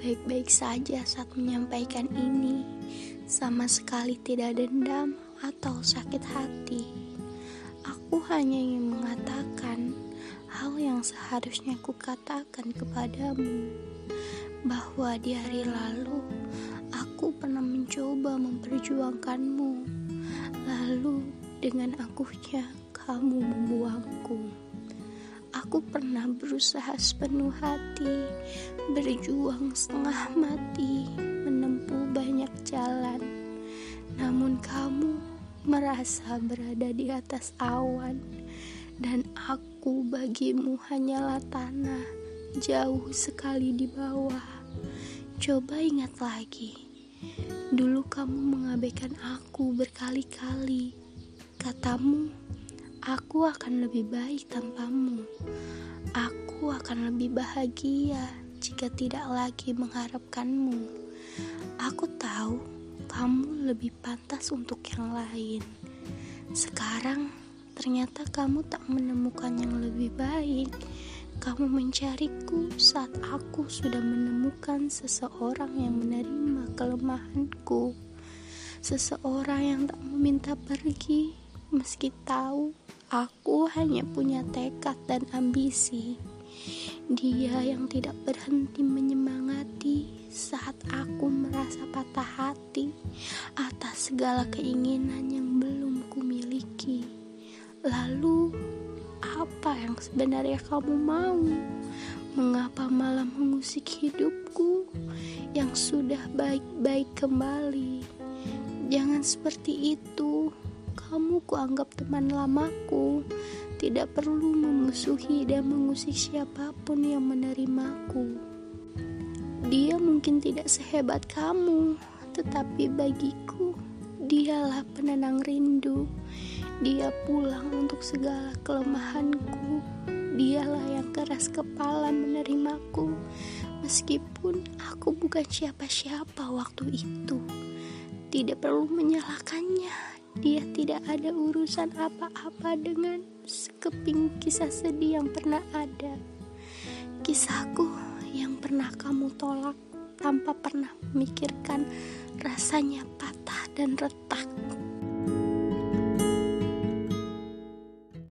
baik-baik saja saat menyampaikan ini, sama sekali tidak dendam atau sakit hati. Aku hanya ingin mengatakan hal yang seharusnya aku katakan kepadamu, bahwa di hari lalu aku pernah mencoba memperjuangkanmu, lalu dengan akunya kamu membuangku. Aku pernah berusaha sepenuh hati, berjuang setengah mati, menempuh banyak jalan. Namun kamu merasa berada di atas awan, dan aku bagimu hanyalah tanah, jauh sekali di bawah. Coba ingat lagi, dulu kamu mengabaikan aku berkali-kali. Katamu, Aku akan lebih baik tanpamu. Aku akan lebih bahagia jika tidak lagi mengharapkanmu. Aku tahu kamu lebih pantas untuk yang lain. Sekarang ternyata kamu tak menemukan yang lebih baik. Kamu mencariku saat aku sudah menemukan seseorang yang menerima kelemahanku. Seseorang yang tak meminta pergi meski tahu aku hanya punya tekad dan ambisi. Dia yang tidak berhenti menyemangati saat aku merasa patah hati atas segala keinginan yang belum kumiliki. Lalu, apa yang sebenarnya kamu mau? Mengapa malah mengusik hidupku yang sudah baik-baik kembali? Jangan seperti itu. Kamu kuanggap teman lamaku, tidak perlu memusuhi dan mengusik siapa pun yang menerimaku. Dia mungkin tidak sehebat kamu, tetapi bagiku dialah penenang rindu. Dia pulang untuk segala kelemahanku. Dialah yang keras kepala menerimaku, meskipun aku bukan siapa-siapa waktu itu. Tidak perlu menyalahkannya, dia tidak ada urusan apa-apa dengan sekeping kisah sedih yang pernah ada. Kisahku yang pernah kamu tolak tanpa pernah memikirkan rasanya patah dan retak.